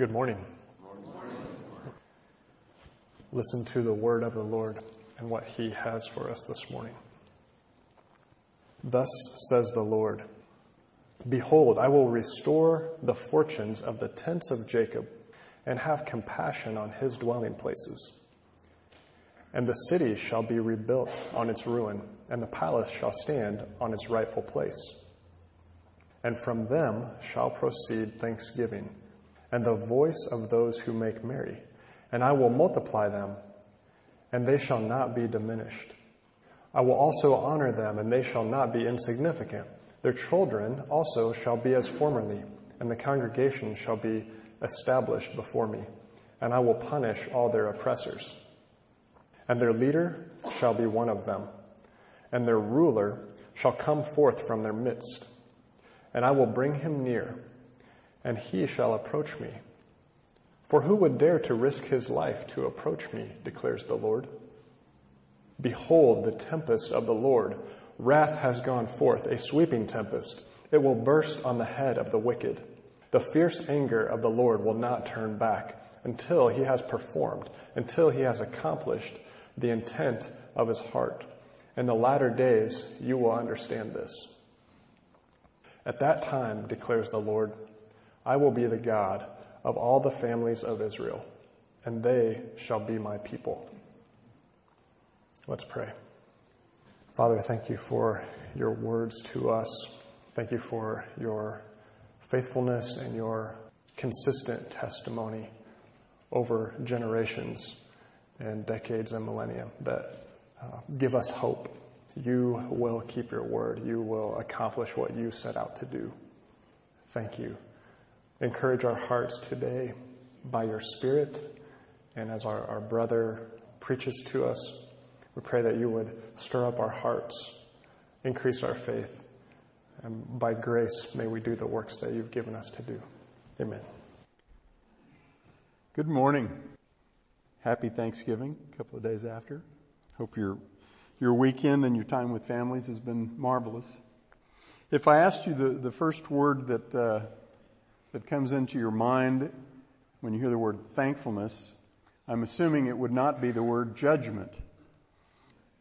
Good morning. Listen to the word of the Lord and what he has for us this morning. Thus says the Lord, Behold, I will restore the fortunes of the tents of Jacob and have compassion on his dwelling places. And the city shall be rebuilt on its ruin, and the palace shall stand on its rightful place. And from them shall proceed thanksgiving and the voice of those who make merry. And I will multiply them, and they shall not be diminished. I will also honor them, and they shall not be insignificant. Their children also shall be as formerly, and the congregation shall be established before me, and I will punish all their oppressors. And their leader shall be one of them, and their ruler shall come forth from their midst, and I will bring him near and he shall approach me. For who would dare to risk his life to approach me, declares the Lord? Behold, the tempest of the Lord. Wrath has gone forth, a sweeping tempest. It will burst on the head of the wicked. The fierce anger of the Lord will not turn back until he has performed, until he has accomplished the intent of his heart. In the latter days, you will understand this. At that time, declares the Lord, I will be the God of all the families of Israel, and they shall be my people. Let's pray. Father, thank you for your words to us. Thank you for your faithfulness and your consistent testimony over generations and decades and millennia that uh, give us hope. You will keep your word. You will accomplish what you set out to do. Thank you. Encourage our hearts today by your Spirit. And as our, our brother preaches to us, we pray that you would stir up our hearts, increase our faith, and by grace may we do the works that you've given us to do. Amen. Good morning. Happy Thanksgiving, a couple of days after. Hope your, your weekend and your time with families has been marvelous. If I asked you the, the first word that, uh, that comes into your mind when you hear the word thankfulness, I'm assuming it would not be the word judgment.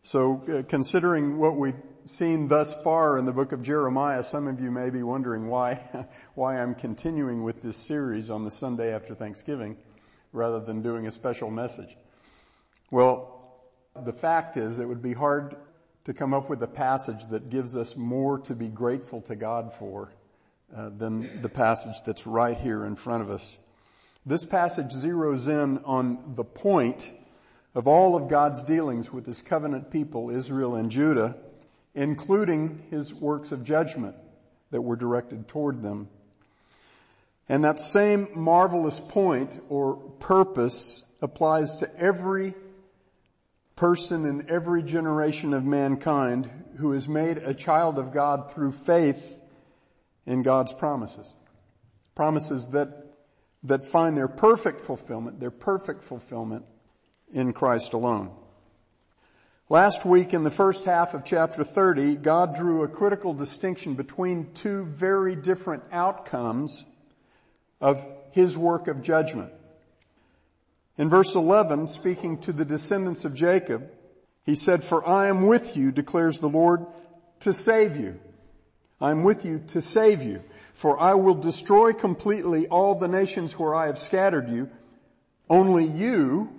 So uh, considering what we've seen thus far in the book of Jeremiah, some of you may be wondering why, why I'm continuing with this series on the Sunday after Thanksgiving rather than doing a special message. Well, the fact is it would be hard to come up with a passage that gives us more to be grateful to God for uh, than the passage that's right here in front of us. This passage zeroes in on the point of all of God's dealings with his covenant people, Israel and Judah, including his works of judgment that were directed toward them. And that same marvelous point or purpose applies to every person in every generation of mankind who is made a child of God through faith in God's promises. Promises that, that find their perfect fulfillment, their perfect fulfillment in Christ alone. Last week in the first half of chapter 30, God drew a critical distinction between two very different outcomes of His work of judgment. In verse 11, speaking to the descendants of Jacob, He said, For I am with you, declares the Lord, to save you. I'm with you to save you. For I will destroy completely all the nations where I have scattered you. Only you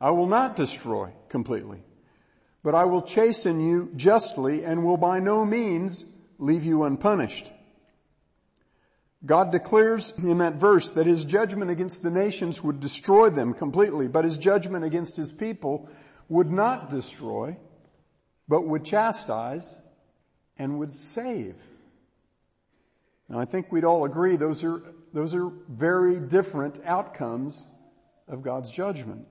I will not destroy completely. But I will chasten you justly and will by no means leave you unpunished. God declares in that verse that his judgment against the nations would destroy them completely, but his judgment against his people would not destroy, but would chastise and would save. Now I think we'd all agree those are, those are very different outcomes of God's judgment.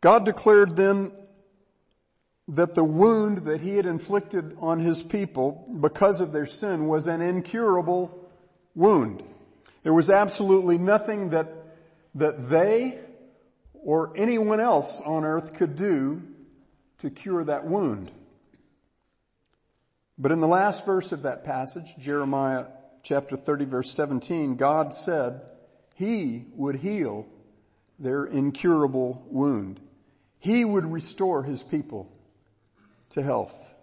God declared then that the wound that he had inflicted on his people because of their sin was an incurable wound. There was absolutely nothing that, that they or anyone else on earth could do to cure that wound. But in the last verse of that passage, Jeremiah chapter 30 verse 17, God said he would heal their incurable wound. He would restore his people to health.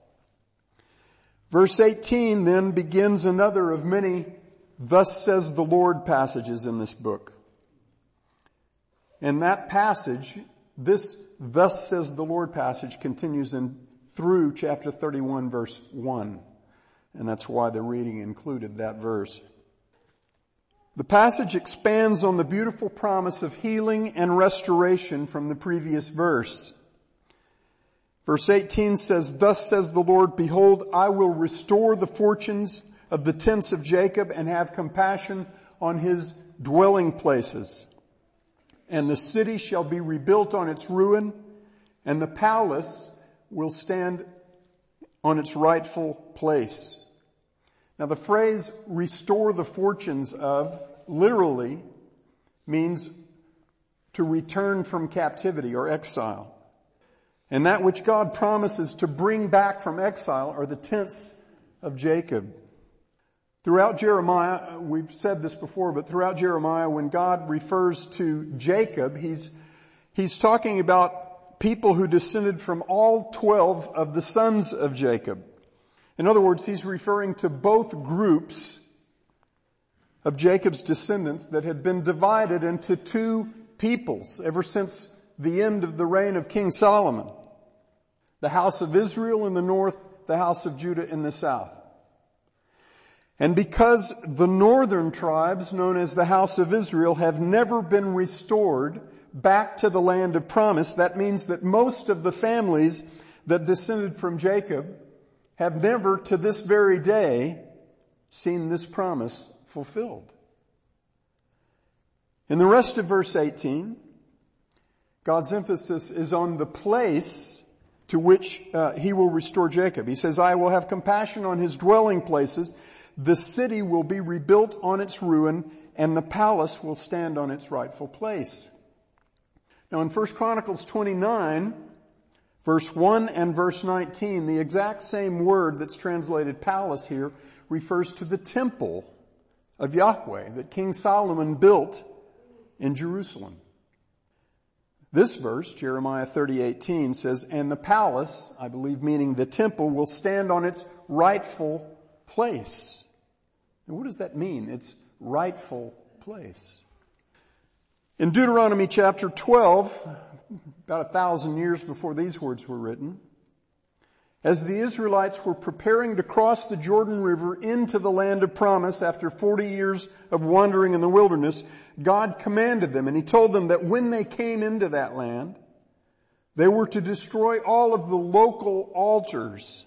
Verse 18 then begins another of many thus says the Lord passages in this book. And that passage, this thus says the Lord passage continues in through chapter 31 verse 1. And that's why the reading included that verse. The passage expands on the beautiful promise of healing and restoration from the previous verse. Verse 18 says, Thus says the Lord, Behold, I will restore the fortunes of the tents of Jacob and have compassion on his dwelling places. And the city shall be rebuilt on its ruin and the palace will stand on its rightful place. Now the phrase restore the fortunes of literally means to return from captivity or exile. And that which God promises to bring back from exile are the tents of Jacob. Throughout Jeremiah, we've said this before, but throughout Jeremiah, when God refers to Jacob, he's, he's talking about people who descended from all 12 of the sons of Jacob. In other words, he's referring to both groups of Jacob's descendants that had been divided into two peoples ever since the end of the reign of King Solomon. The house of Israel in the north, the house of Judah in the south. And because the northern tribes, known as the house of Israel, have never been restored back to the land of promise, that means that most of the families that descended from Jacob have never to this very day seen this promise fulfilled. In the rest of verse 18, God's emphasis is on the place to which uh, he will restore Jacob. He says, I will have compassion on his dwelling places. The city will be rebuilt on its ruin and the palace will stand on its rightful place. Now in 1 Chronicles 29, Verse 1 and verse 19, the exact same word that's translated palace here refers to the temple of Yahweh that King Solomon built in Jerusalem. This verse, Jeremiah 30:18 says, "And the palace, I believe meaning the temple, will stand on its rightful place." And what does that mean? Its rightful place. In Deuteronomy chapter 12, about a thousand years before these words were written, as the Israelites were preparing to cross the Jordan River into the land of promise after 40 years of wandering in the wilderness, God commanded them and He told them that when they came into that land, they were to destroy all of the local altars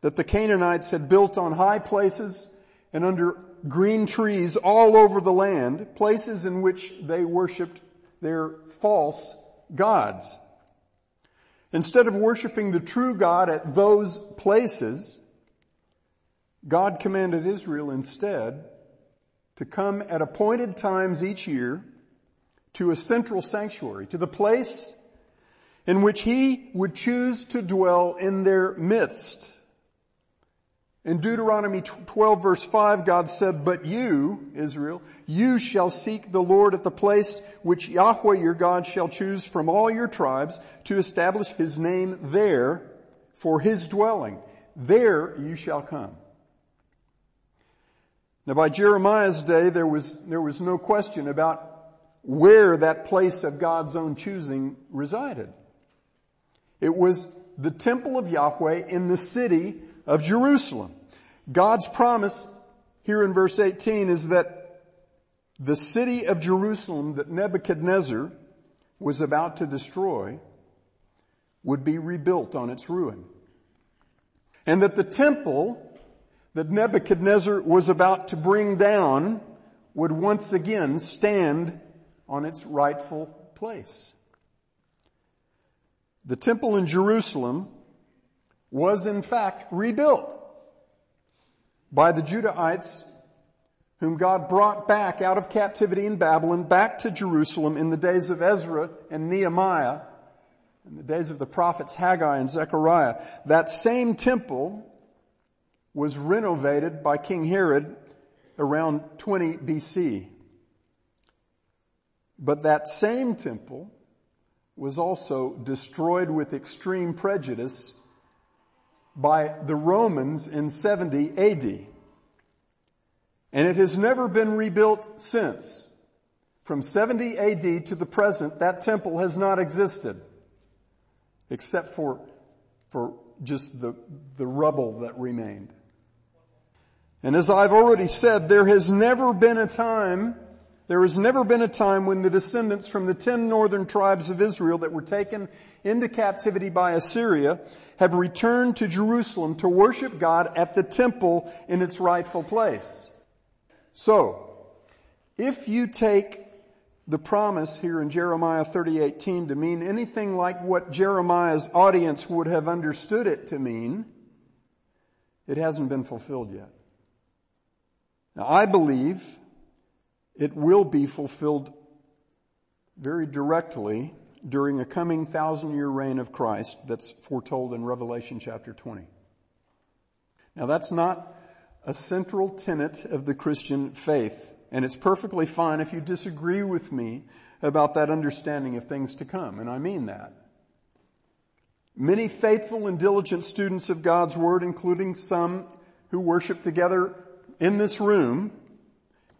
that the Canaanites had built on high places and under green trees all over the land, places in which they worshiped their false gods. Instead of worshiping the true God at those places, God commanded Israel instead to come at appointed times each year to a central sanctuary, to the place in which He would choose to dwell in their midst. In Deuteronomy 12 verse 5, God said, But you, Israel, you shall seek the Lord at the place which Yahweh your God shall choose from all your tribes to establish his name there for his dwelling. There you shall come. Now by Jeremiah's day, there was, there was no question about where that place of God's own choosing resided. It was the temple of Yahweh in the city of Jerusalem. God's promise here in verse 18 is that the city of Jerusalem that Nebuchadnezzar was about to destroy would be rebuilt on its ruin. And that the temple that Nebuchadnezzar was about to bring down would once again stand on its rightful place. The temple in Jerusalem was in fact rebuilt by the Judahites whom God brought back out of captivity in Babylon back to Jerusalem in the days of Ezra and Nehemiah, in the days of the prophets Haggai and Zechariah. That same temple was renovated by King Herod around 20 BC. But that same temple was also destroyed with extreme prejudice by the Romans in 70 AD. And it has never been rebuilt since. From 70 AD to the present, that temple has not existed. Except for, for just the, the rubble that remained. And as I've already said, there has never been a time, there has never been a time when the descendants from the ten northern tribes of Israel that were taken into captivity by Assyria have returned to Jerusalem to worship God at the temple in its rightful place. So, if you take the promise here in Jeremiah 30:18 to mean anything like what Jeremiah's audience would have understood it to mean, it hasn't been fulfilled yet. Now I believe it will be fulfilled very directly during a coming thousand year reign of Christ that's foretold in Revelation chapter 20. Now that's not a central tenet of the Christian faith. And it's perfectly fine if you disagree with me about that understanding of things to come. And I mean that. Many faithful and diligent students of God's Word, including some who worship together in this room,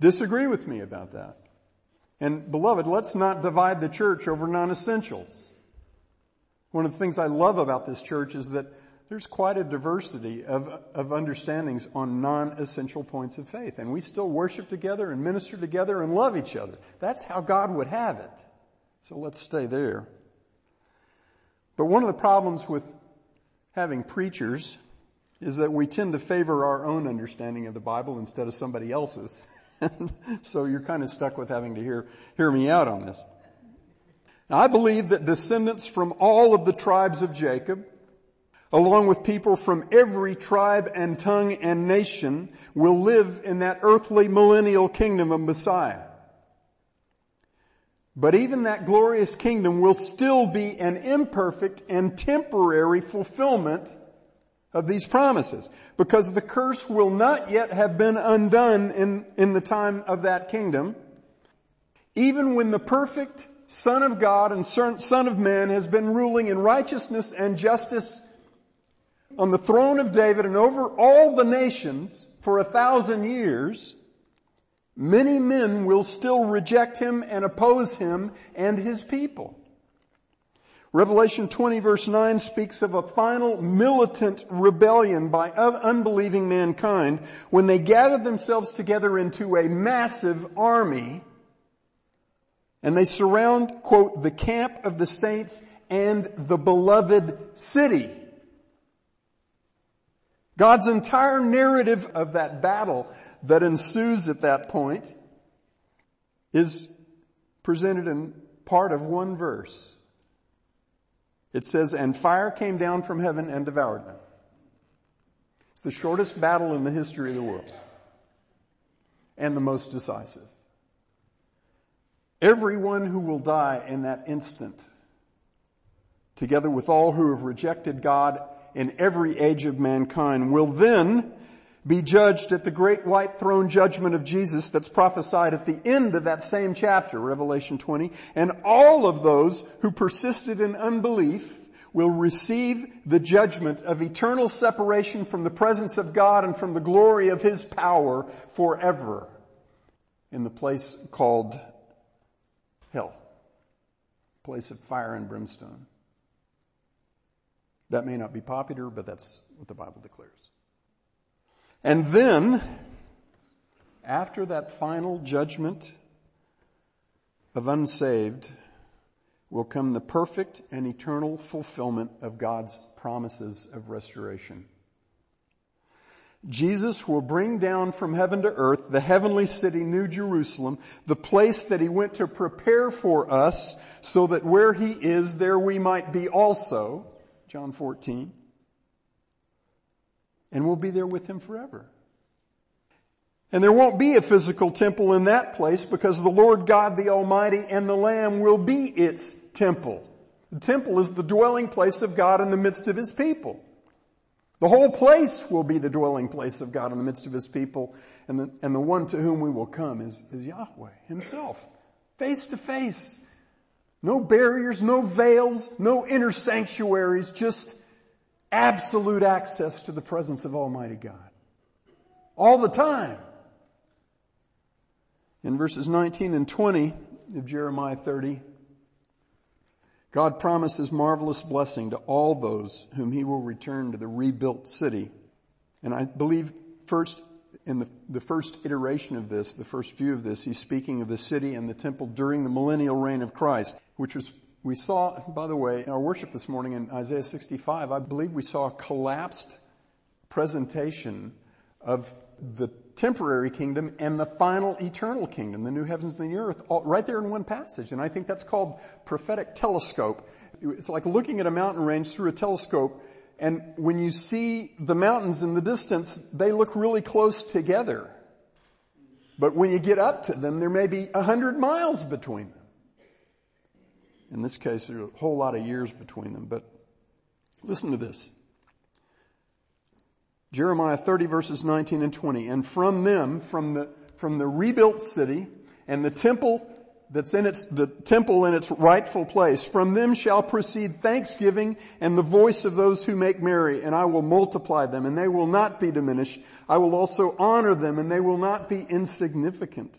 disagree with me about that. And beloved, let's not divide the church over non-essentials. One of the things I love about this church is that there's quite a diversity of, of understandings on non-essential points of faith. And we still worship together and minister together and love each other. That's how God would have it. So let's stay there. But one of the problems with having preachers is that we tend to favor our own understanding of the Bible instead of somebody else's. so you're kind of stuck with having to hear, hear me out on this. Now I believe that descendants from all of the tribes of Jacob along with people from every tribe and tongue and nation, will live in that earthly millennial kingdom of Messiah. But even that glorious kingdom will still be an imperfect and temporary fulfillment of these promises because the curse will not yet have been undone in, in the time of that kingdom. Even when the perfect Son of God and Son of Man has been ruling in righteousness and justice on the throne of David and over all the nations for a thousand years, many men will still reject him and oppose him and his people. Revelation 20 verse 9 speaks of a final militant rebellion by unbelieving mankind when they gather themselves together into a massive army and they surround, quote, the camp of the saints and the beloved city. God's entire narrative of that battle that ensues at that point is presented in part of one verse. It says, and fire came down from heaven and devoured them. It's the shortest battle in the history of the world. And the most decisive. Everyone who will die in that instant, together with all who have rejected God in every age of mankind will then be judged at the great white throne judgment of Jesus that's prophesied at the end of that same chapter, Revelation 20. And all of those who persisted in unbelief will receive the judgment of eternal separation from the presence of God and from the glory of His power forever in the place called hell, place of fire and brimstone. That may not be popular, but that's what the Bible declares. And then, after that final judgment of unsaved, will come the perfect and eternal fulfillment of God's promises of restoration. Jesus will bring down from heaven to earth the heavenly city, New Jerusalem, the place that he went to prepare for us so that where he is, there we might be also. John 14. And we'll be there with him forever. And there won't be a physical temple in that place because the Lord God the Almighty and the Lamb will be its temple. The temple is the dwelling place of God in the midst of His people. The whole place will be the dwelling place of God in the midst of his people. And the, and the one to whom we will come is, is Yahweh himself. Face to face. No barriers, no veils, no inner sanctuaries, just absolute access to the presence of Almighty God. All the time. In verses 19 and 20 of Jeremiah 30, God promises marvelous blessing to all those whom he will return to the rebuilt city. And I believe first, in the, the first iteration of this, the first view of this, he's speaking of the city and the temple during the millennial reign of Christ, which was, we saw, by the way, in our worship this morning in Isaiah 65, I believe we saw a collapsed presentation of the temporary kingdom and the final eternal kingdom, the new heavens and the new earth, all, right there in one passage. And I think that's called prophetic telescope. It's like looking at a mountain range through a telescope and when you see the mountains in the distance, they look really close together. But when you get up to them, there may be a hundred miles between them. In this case, there's a whole lot of years between them, but listen to this. Jeremiah 30 verses 19 and 20. And from them, from the, from the rebuilt city and the temple that's in its, the temple in its rightful place, from them shall proceed thanksgiving and the voice of those who make merry, and I will multiply them, and they will not be diminished. I will also honor them, and they will not be insignificant.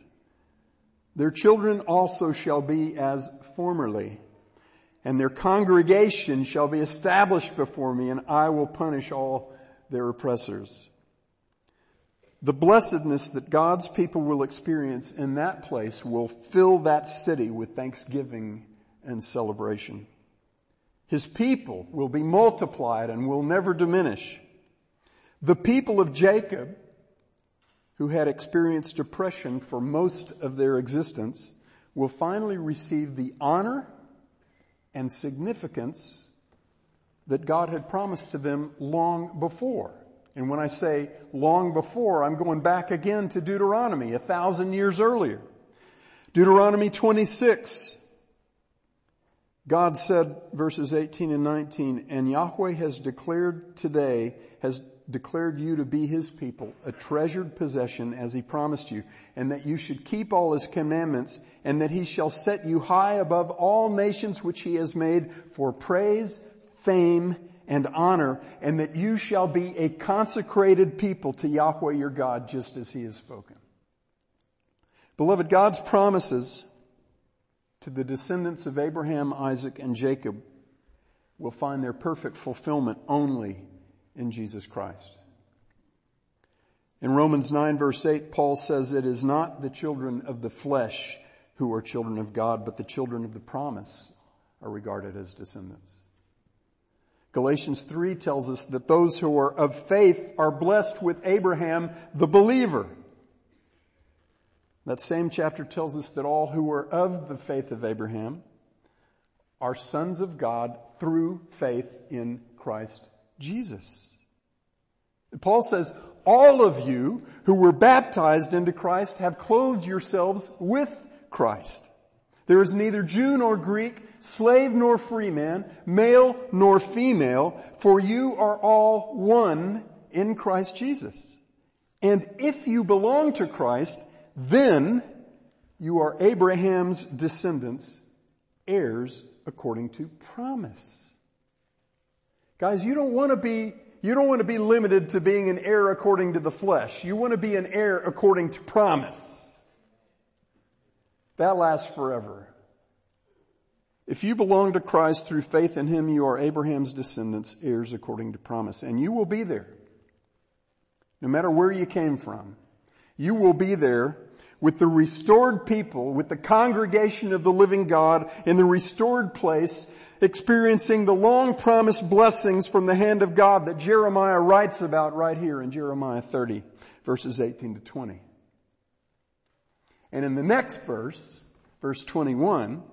Their children also shall be as formerly, and their congregation shall be established before me, and I will punish all their oppressors. The blessedness that God's people will experience in that place will fill that city with thanksgiving and celebration. His people will be multiplied and will never diminish. The people of Jacob, who had experienced oppression for most of their existence, will finally receive the honor and significance that God had promised to them long before. And when I say long before, I'm going back again to Deuteronomy, a thousand years earlier. Deuteronomy 26. God said, verses 18 and 19, and Yahweh has declared today, has declared you to be his people, a treasured possession as he promised you, and that you should keep all his commandments, and that he shall set you high above all nations which he has made for praise, fame, and honor, and that you shall be a consecrated people to Yahweh your God, just as he has spoken. Beloved, God's promises to the descendants of Abraham, Isaac, and Jacob will find their perfect fulfillment only in Jesus Christ. In Romans 9 verse 8, Paul says it is not the children of the flesh who are children of God, but the children of the promise are regarded as descendants. Galatians 3 tells us that those who are of faith are blessed with Abraham, the believer. That same chapter tells us that all who are of the faith of Abraham are sons of God through faith in Christ Jesus. Paul says, all of you who were baptized into Christ have clothed yourselves with Christ. There is neither Jew nor Greek, slave nor free man, male nor female, for you are all one in Christ Jesus. And if you belong to Christ, then you are Abraham's descendants, heirs according to promise. Guys, you don't want to be, you don't want to be limited to being an heir according to the flesh. You want to be an heir according to promise. That lasts forever. If you belong to Christ through faith in Him, you are Abraham's descendants, heirs according to promise. And you will be there. No matter where you came from. You will be there with the restored people, with the congregation of the living God in the restored place, experiencing the long promised blessings from the hand of God that Jeremiah writes about right here in Jeremiah 30 verses 18 to 20. And in the next verse, verse 21,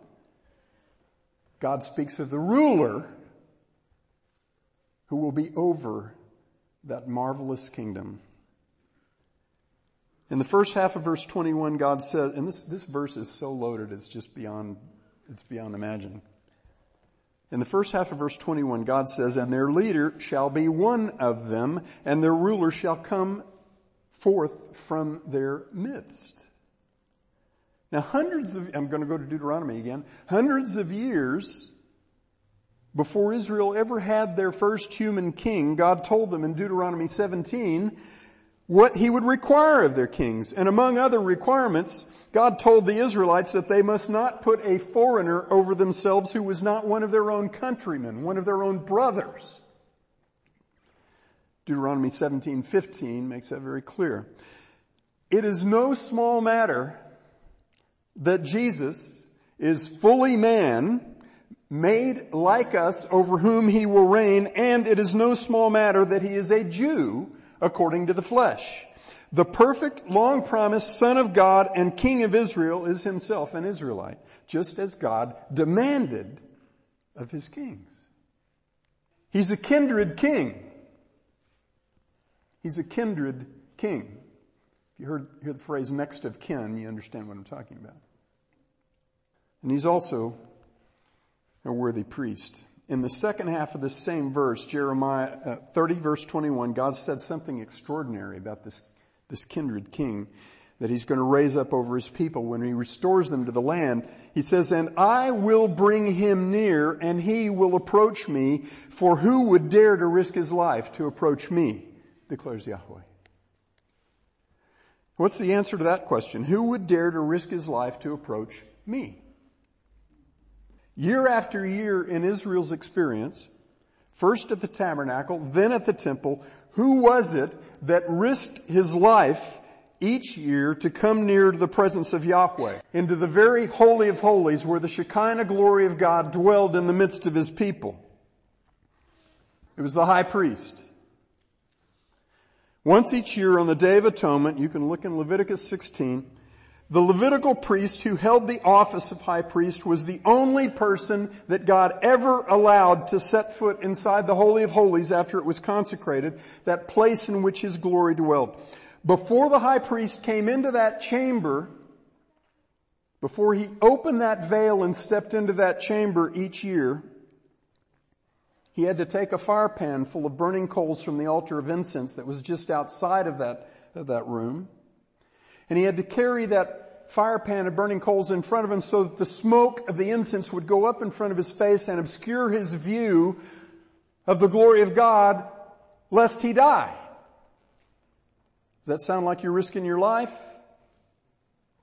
God speaks of the ruler who will be over that marvelous kingdom. In the first half of verse 21, God says, and this, this verse is so loaded, it's just beyond, it's beyond imagining. In the first half of verse 21, God says, and their leader shall be one of them, and their ruler shall come forth from their midst. Now hundreds of, I'm going to go to Deuteronomy again, hundreds of years before Israel ever had their first human king, God told them in Deuteronomy 17 what he would require of their kings. And among other requirements, God told the Israelites that they must not put a foreigner over themselves who was not one of their own countrymen, one of their own brothers. Deuteronomy 17:15 makes that very clear. It is no small matter that Jesus is fully man, made like us over whom he will reign, and it is no small matter that he is a Jew according to the flesh. The perfect, long promised son of God and king of Israel is himself an Israelite, just as God demanded of his kings. He's a kindred king. He's a kindred king. If you heard, hear the phrase next of kin, you understand what I'm talking about. And he's also a worthy priest. In the second half of the same verse, Jeremiah uh, 30 verse 21, God said something extraordinary about this, this kindred king that he's going to raise up over his people when he restores them to the land. He says, and I will bring him near and he will approach me, for who would dare to risk his life to approach me, declares Yahweh. What's the answer to that question? Who would dare to risk his life to approach me? Year after year in Israel's experience, first at the tabernacle, then at the temple, who was it that risked his life each year to come near to the presence of Yahweh, into the very holy of holies where the Shekinah glory of God dwelled in the midst of his people? It was the high priest. Once each year on the Day of Atonement, you can look in Leviticus 16, the Levitical priest who held the office of high priest was the only person that God ever allowed to set foot inside the Holy of Holies after it was consecrated, that place in which his glory dwelled. Before the high priest came into that chamber, before he opened that veil and stepped into that chamber each year, he had to take a fire pan full of burning coals from the altar of incense that was just outside of that, of that room. And he had to carry that fire pan of burning coals in front of him so that the smoke of the incense would go up in front of his face and obscure his view of the glory of God lest he die. Does that sound like you're risking your life?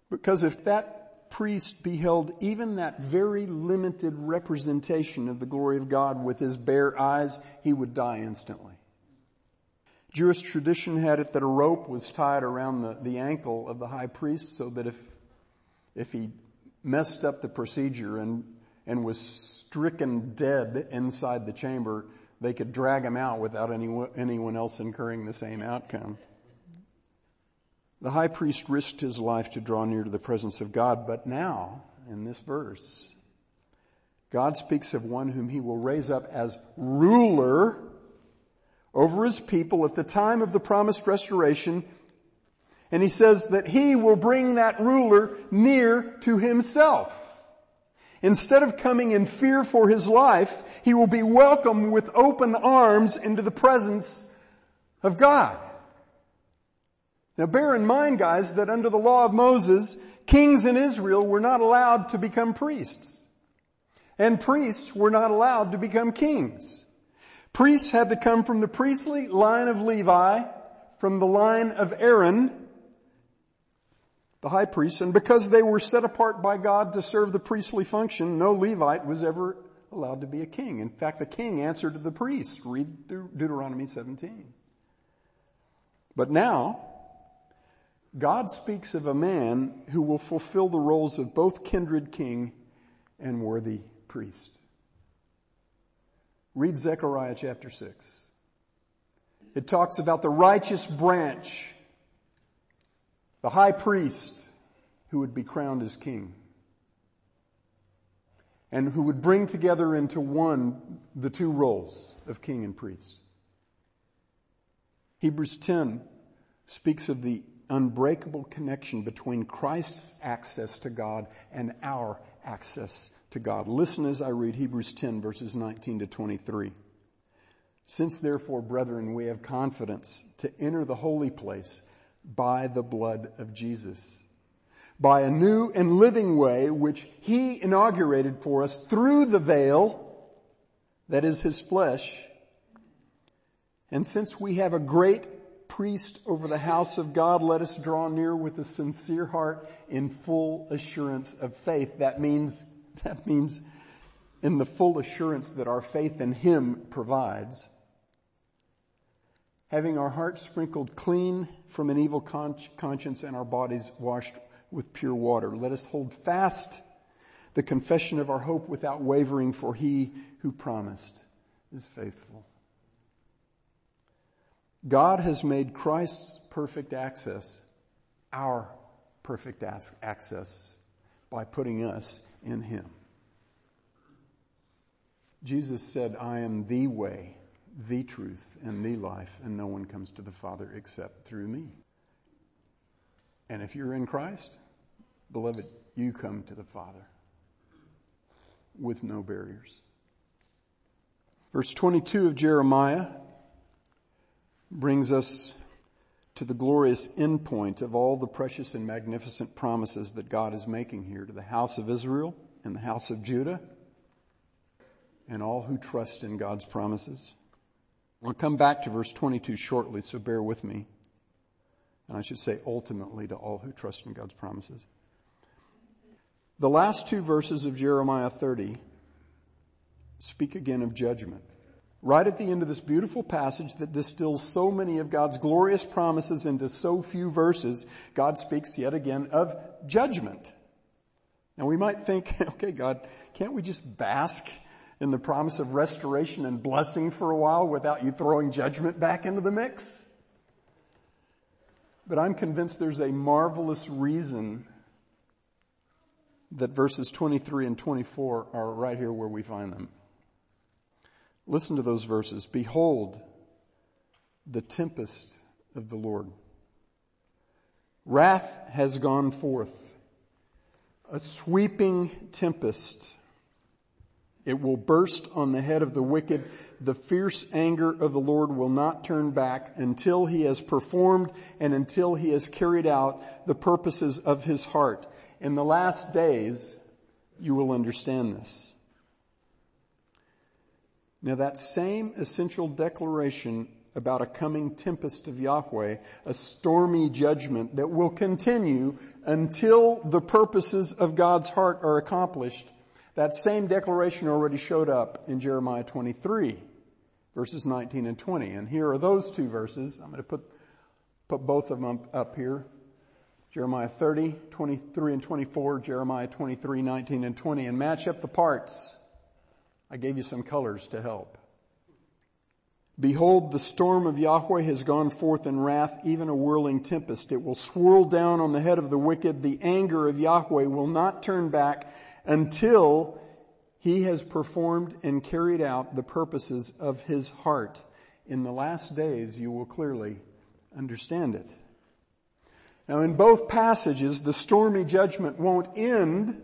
Because if that priest beheld even that very limited representation of the glory of God with his bare eyes, he would die instantly. Jewish tradition had it that a rope was tied around the, the ankle of the high priest so that if, if he messed up the procedure and, and was stricken dead inside the chamber, they could drag him out without anyone, anyone else incurring the same outcome. The high priest risked his life to draw near to the presence of God, but now, in this verse, God speaks of one whom he will raise up as ruler over his people at the time of the promised restoration. And he says that he will bring that ruler near to himself. Instead of coming in fear for his life, he will be welcomed with open arms into the presence of God. Now bear in mind guys that under the law of Moses, kings in Israel were not allowed to become priests. And priests were not allowed to become kings. Priests had to come from the priestly line of Levi, from the line of Aaron, the high priest, and because they were set apart by God to serve the priestly function, no Levite was ever allowed to be a king. In fact, the king answered to the priest. Read Deuteronomy 17. But now, God speaks of a man who will fulfill the roles of both kindred king and worthy priest. Read Zechariah chapter 6. It talks about the righteous branch, the high priest who would be crowned as king and who would bring together into one the two roles of king and priest. Hebrews 10 speaks of the unbreakable connection between Christ's access to God and our access to God. Listen as I read Hebrews 10 verses 19 to 23. Since therefore, brethren, we have confidence to enter the holy place by the blood of Jesus, by a new and living way which he inaugurated for us through the veil, that is his flesh. And since we have a great priest over the house of God, let us draw near with a sincere heart in full assurance of faith. That means, that means in the full assurance that our faith in Him provides. Having our hearts sprinkled clean from an evil conscience and our bodies washed with pure water. Let us hold fast the confession of our hope without wavering for He who promised is faithful. God has made Christ's perfect access our perfect access by putting us in Him. Jesus said, I am the way, the truth, and the life, and no one comes to the Father except through me. And if you're in Christ, beloved, you come to the Father with no barriers. Verse 22 of Jeremiah brings us to the glorious endpoint of all the precious and magnificent promises that God is making here to the house of Israel and the house of Judah and all who trust in God's promises. I'll come back to verse 22 shortly, so bear with me. And I should say ultimately to all who trust in God's promises. The last two verses of Jeremiah 30 speak again of judgment right at the end of this beautiful passage that distills so many of God's glorious promises into so few verses, God speaks yet again of judgment. Now we might think, okay, God, can't we just bask in the promise of restoration and blessing for a while without you throwing judgment back into the mix? But I'm convinced there's a marvelous reason that verses 23 and 24 are right here where we find them. Listen to those verses. Behold, the tempest of the Lord. Wrath has gone forth, a sweeping tempest. It will burst on the head of the wicked. The fierce anger of the Lord will not turn back until he has performed and until he has carried out the purposes of his heart. In the last days, you will understand this. Now that same essential declaration about a coming tempest of Yahweh, a stormy judgment that will continue until the purposes of God's heart are accomplished, that same declaration already showed up in Jeremiah 23, verses 19 and 20. And here are those two verses. I'm going to put, put both of them up here. Jeremiah 30, 23 and 24, Jeremiah 23, 19 and 20, and match up the parts. I gave you some colors to help. Behold, the storm of Yahweh has gone forth in wrath, even a whirling tempest. It will swirl down on the head of the wicked. The anger of Yahweh will not turn back until he has performed and carried out the purposes of his heart. In the last days, you will clearly understand it. Now in both passages, the stormy judgment won't end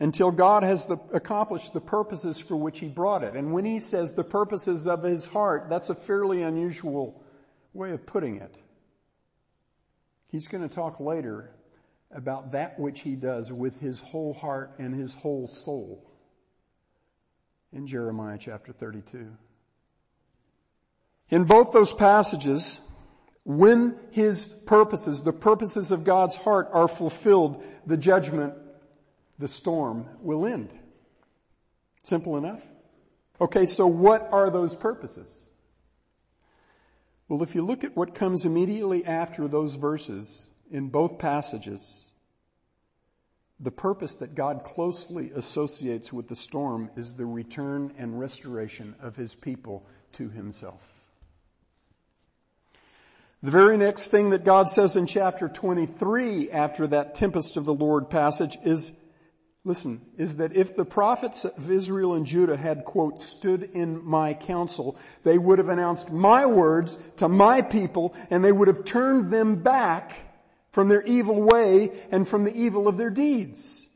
until God has the, accomplished the purposes for which He brought it. And when He says the purposes of His heart, that's a fairly unusual way of putting it. He's going to talk later about that which He does with His whole heart and His whole soul in Jeremiah chapter 32. In both those passages, when His purposes, the purposes of God's heart are fulfilled, the judgment the storm will end. Simple enough. Okay, so what are those purposes? Well, if you look at what comes immediately after those verses in both passages, the purpose that God closely associates with the storm is the return and restoration of his people to himself. The very next thing that God says in chapter 23 after that tempest of the Lord passage is listen, is that if the prophets of Israel and Judah had, quote, stood in my counsel, they would have announced my words to my people and they would have turned them back from their evil way and from the evil of their deeds.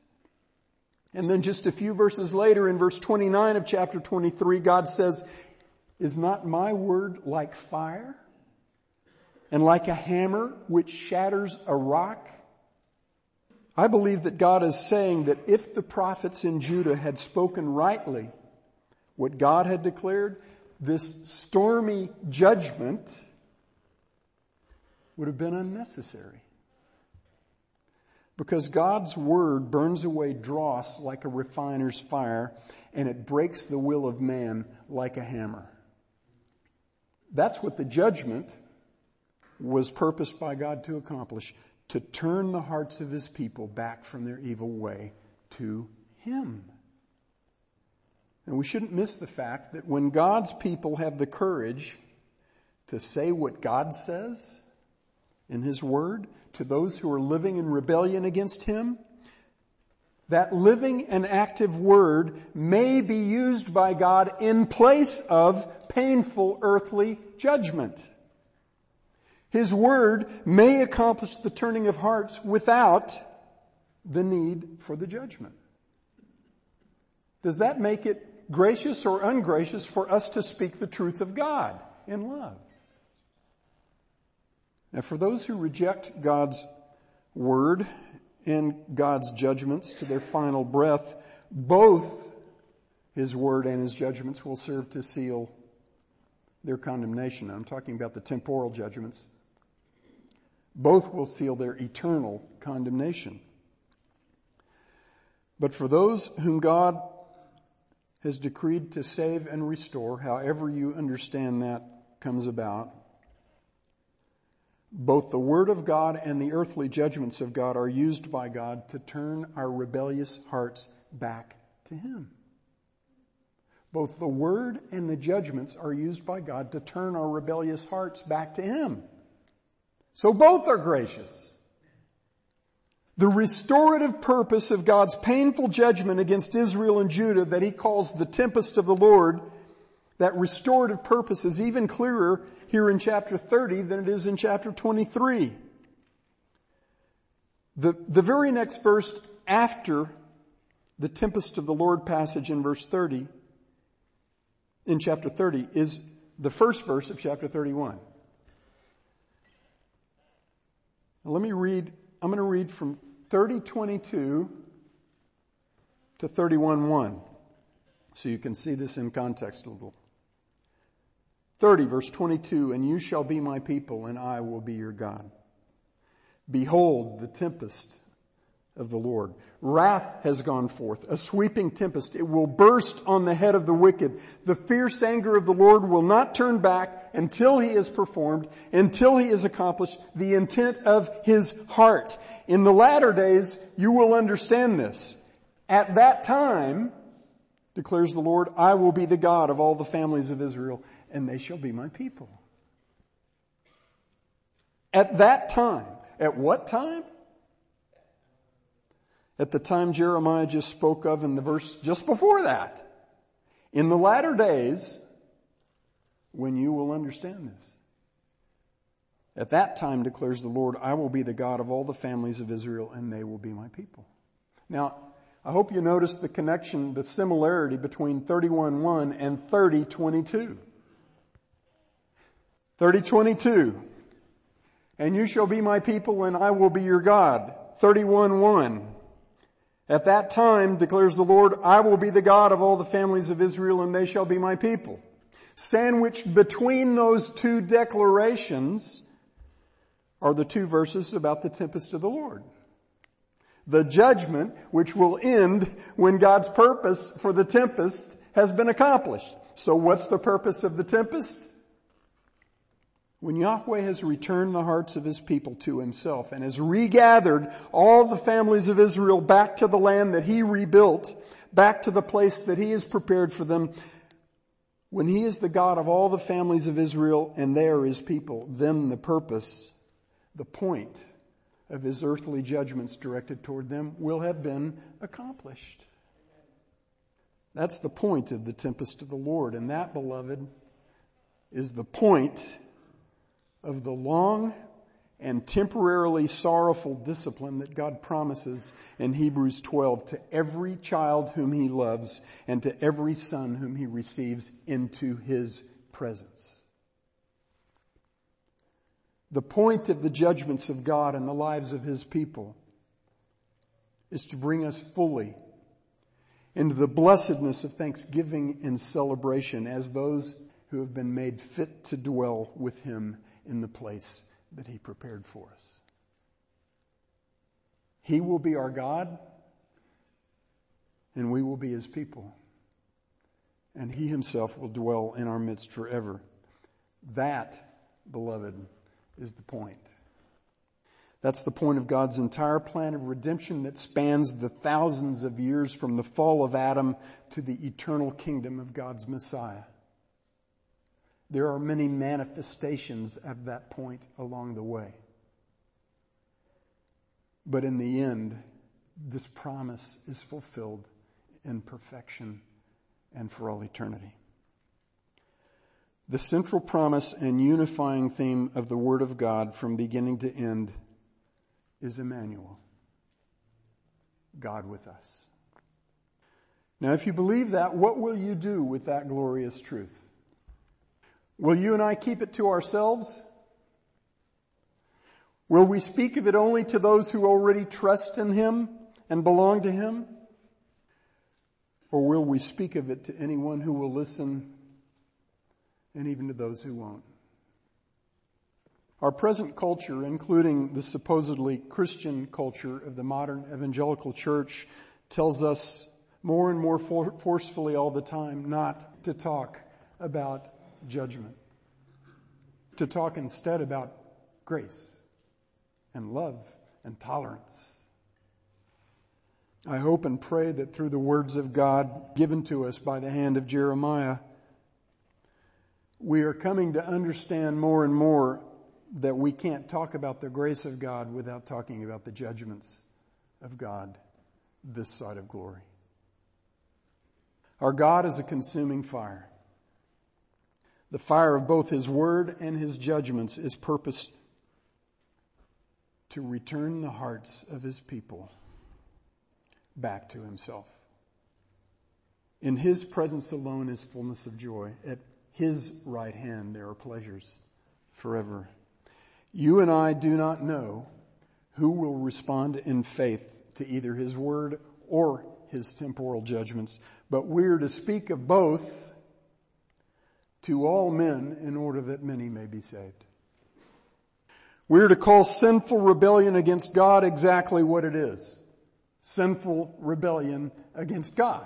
And then just a few verses later in verse 29 of chapter 23, God says, is not my word like fire and like a hammer which shatters a rock? I believe that God is saying that if the prophets in Judah had spoken rightly what God had declared, this stormy judgment would have been unnecessary. Because God's word burns away dross like a refiner's fire and it breaks the will of man like a hammer. That's what the judgment was purposed by God to accomplish to turn the hearts of his people back from their evil way to him. And we shouldn't miss the fact that when God's people have the courage to say what God says in his word to those who are living in rebellion against him, that living and active word may be used by God in place of painful earthly judgment. His word may accomplish the turning of hearts without the need for the judgment. Does that make it gracious or ungracious for us to speak the truth of God in love? Now for those who reject God's word and God's judgments to their final breath, both His word and His judgments will serve to seal their condemnation. I'm talking about the temporal judgments both will seal their eternal condemnation. But for those whom God has decreed to save and restore, however you understand that comes about, both the Word of God and the earthly judgments of God are used by God to turn our rebellious hearts back to Him. Both the Word and the judgments are used by God to turn our rebellious hearts back to Him. So both are gracious. The restorative purpose of God's painful judgment against Israel and Judah that he calls the tempest of the Lord, that restorative purpose is even clearer here in chapter 30 than it is in chapter 23. The, the very next verse after the tempest of the Lord passage in verse 30, in chapter 30, is the first verse of chapter 31. Let me read, I'm going to read from 3022 to 31:1 so you can see this in context a little. 30 verse 22, and you shall be my people and I will be your God. Behold the tempest of the Lord. Wrath has gone forth, a sweeping tempest. It will burst on the head of the wicked. The fierce anger of the Lord will not turn back until he is performed, until he has accomplished the intent of his heart. In the latter days, you will understand this. At that time, declares the Lord, I will be the God of all the families of Israel, and they shall be my people. At that time, at what time? at the time Jeremiah just spoke of in the verse just before that. In the latter days, when you will understand this. At that time declares the Lord, I will be the God of all the families of Israel and they will be my people. Now, I hope you notice the connection, the similarity between 31.1 and 30.22. 30.22. And you shall be my people and I will be your God. 31.1. At that time, declares the Lord, I will be the God of all the families of Israel and they shall be my people. Sandwiched between those two declarations are the two verses about the tempest of the Lord. The judgment which will end when God's purpose for the tempest has been accomplished. So what's the purpose of the tempest? When Yahweh has returned the hearts of his people to himself and has regathered all the families of Israel back to the land that he rebuilt, back to the place that he has prepared for them, when he is the God of all the families of Israel and they are his people, then the purpose, the point of his earthly judgments directed toward them will have been accomplished. That's the point of the tempest of the Lord. And that, beloved, is the point of the long and temporarily sorrowful discipline that God promises in Hebrews 12 to every child whom he loves and to every son whom he receives into his presence. The point of the judgments of God in the lives of his people is to bring us fully into the blessedness of thanksgiving and celebration as those who have been made fit to dwell with him in the place that he prepared for us. He will be our God and we will be his people. And he himself will dwell in our midst forever. That, beloved, is the point. That's the point of God's entire plan of redemption that spans the thousands of years from the fall of Adam to the eternal kingdom of God's Messiah. There are many manifestations of that point along the way. But in the end, this promise is fulfilled in perfection and for all eternity. The central promise and unifying theme of the Word of God from beginning to end is Emmanuel. God with us. Now if you believe that, what will you do with that glorious truth? Will you and I keep it to ourselves? Will we speak of it only to those who already trust in Him and belong to Him? Or will we speak of it to anyone who will listen and even to those who won't. Our present culture, including the supposedly Christian culture of the modern evangelical church, tells us more and more for- forcefully all the time not to talk about judgment. To talk instead about grace and love and tolerance. I hope and pray that through the words of God given to us by the hand of Jeremiah, we are coming to understand more and more that we can't talk about the grace of God without talking about the judgments of God this side of glory. Our God is a consuming fire. The fire of both His Word and His judgments is purposed to return the hearts of His people back to Himself. In His presence alone is fullness of joy. At his right hand there are pleasures forever. You and I do not know who will respond in faith to either his word or his temporal judgments, but we're to speak of both to all men in order that many may be saved. We're to call sinful rebellion against God exactly what it is. Sinful rebellion against God.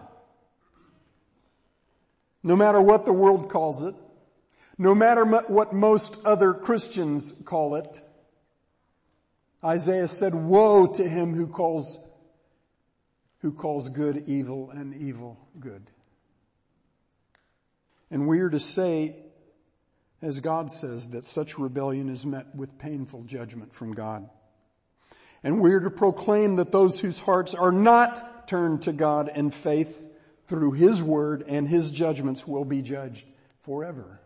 No matter what the world calls it, no matter what most other Christians call it, Isaiah said, woe to him who calls, who calls good evil and evil good. And we are to say, as God says, that such rebellion is met with painful judgment from God. And we are to proclaim that those whose hearts are not turned to God in faith through His word and His judgments will be judged forever.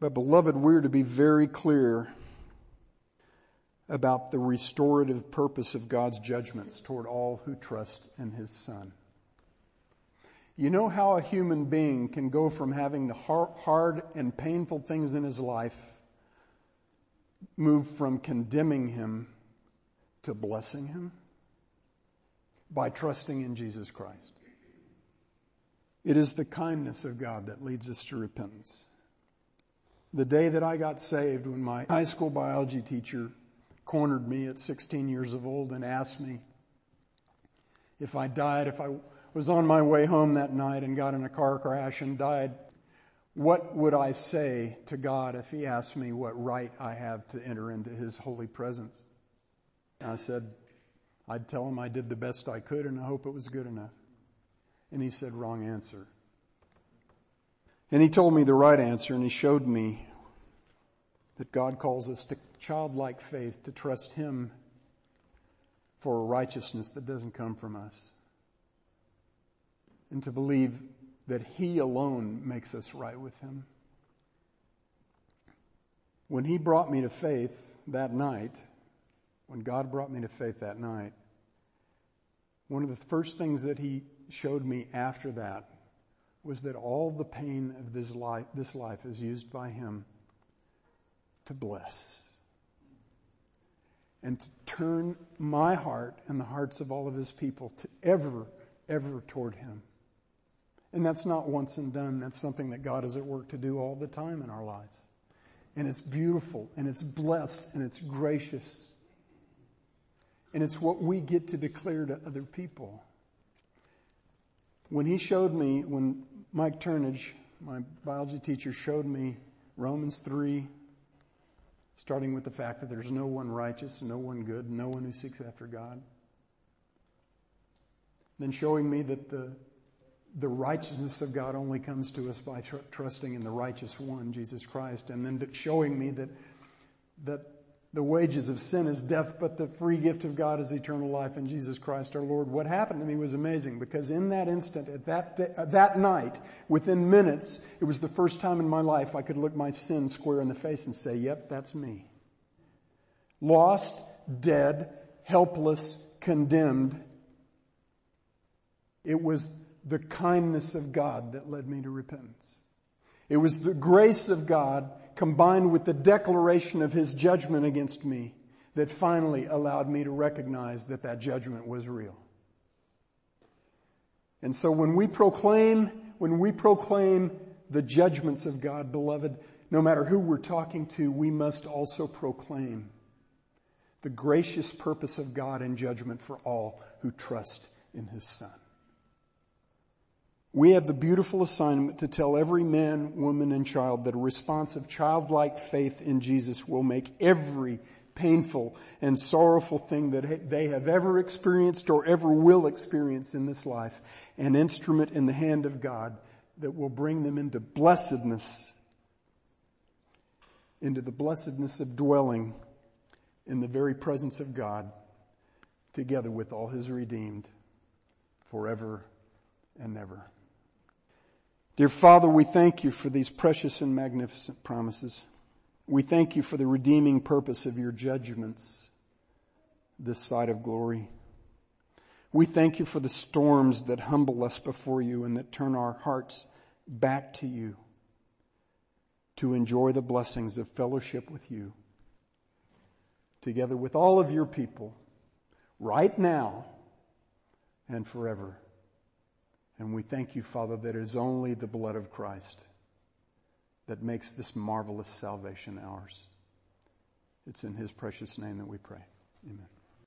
But beloved, we're to be very clear about the restorative purpose of God's judgments toward all who trust in His Son. You know how a human being can go from having the hard and painful things in his life move from condemning him to blessing him? by trusting in Jesus Christ. It is the kindness of God that leads us to repentance. The day that I got saved when my high school biology teacher cornered me at 16 years of old and asked me if I died, if I was on my way home that night and got in a car crash and died, what would I say to God if He asked me what right I have to enter into His holy presence? I said, I'd tell him I did the best I could and I hope it was good enough. And he said, wrong answer. And he told me the right answer and he showed me that God calls us to childlike faith to trust Him for a righteousness that doesn't come from us. And to believe that He alone makes us right with Him. When He brought me to faith that night, when God brought me to faith that night, one of the first things that He showed me after that was that all the pain of this life, this life is used by Him to bless and to turn my heart and the hearts of all of His people to ever, ever toward Him. And that's not once and done. That's something that God is at work to do all the time in our lives. And it's beautiful and it's blessed and it's gracious. And it's what we get to declare to other people. When he showed me, when Mike Turnage, my biology teacher, showed me Romans 3, starting with the fact that there's no one righteous, no one good, no one who seeks after God. Then showing me that the, the righteousness of God only comes to us by tr- trusting in the righteous one, Jesus Christ. And then showing me that, that the wages of sin is death, but the free gift of God is eternal life in Jesus Christ our Lord. What happened to me was amazing because in that instant, at that, day, uh, that night, within minutes, it was the first time in my life I could look my sin square in the face and say, yep, that's me. Lost, dead, helpless, condemned. It was the kindness of God that led me to repentance. It was the grace of God combined with the declaration of his judgment against me that finally allowed me to recognize that that judgment was real. And so when we proclaim, when we proclaim the judgments of God, beloved, no matter who we're talking to, we must also proclaim the gracious purpose of God in judgment for all who trust in His Son. We have the beautiful assignment to tell every man, woman, and child that a response of childlike faith in Jesus will make every painful and sorrowful thing that they have ever experienced or ever will experience in this life an instrument in the hand of God that will bring them into blessedness, into the blessedness of dwelling in the very presence of God together with all his redeemed forever and ever. Dear Father, we thank you for these precious and magnificent promises. We thank you for the redeeming purpose of your judgments this side of glory. We thank you for the storms that humble us before you and that turn our hearts back to you to enjoy the blessings of fellowship with you together with all of your people right now and forever. And we thank you, Father, that it is only the blood of Christ that makes this marvelous salvation ours. It's in his precious name that we pray. Amen.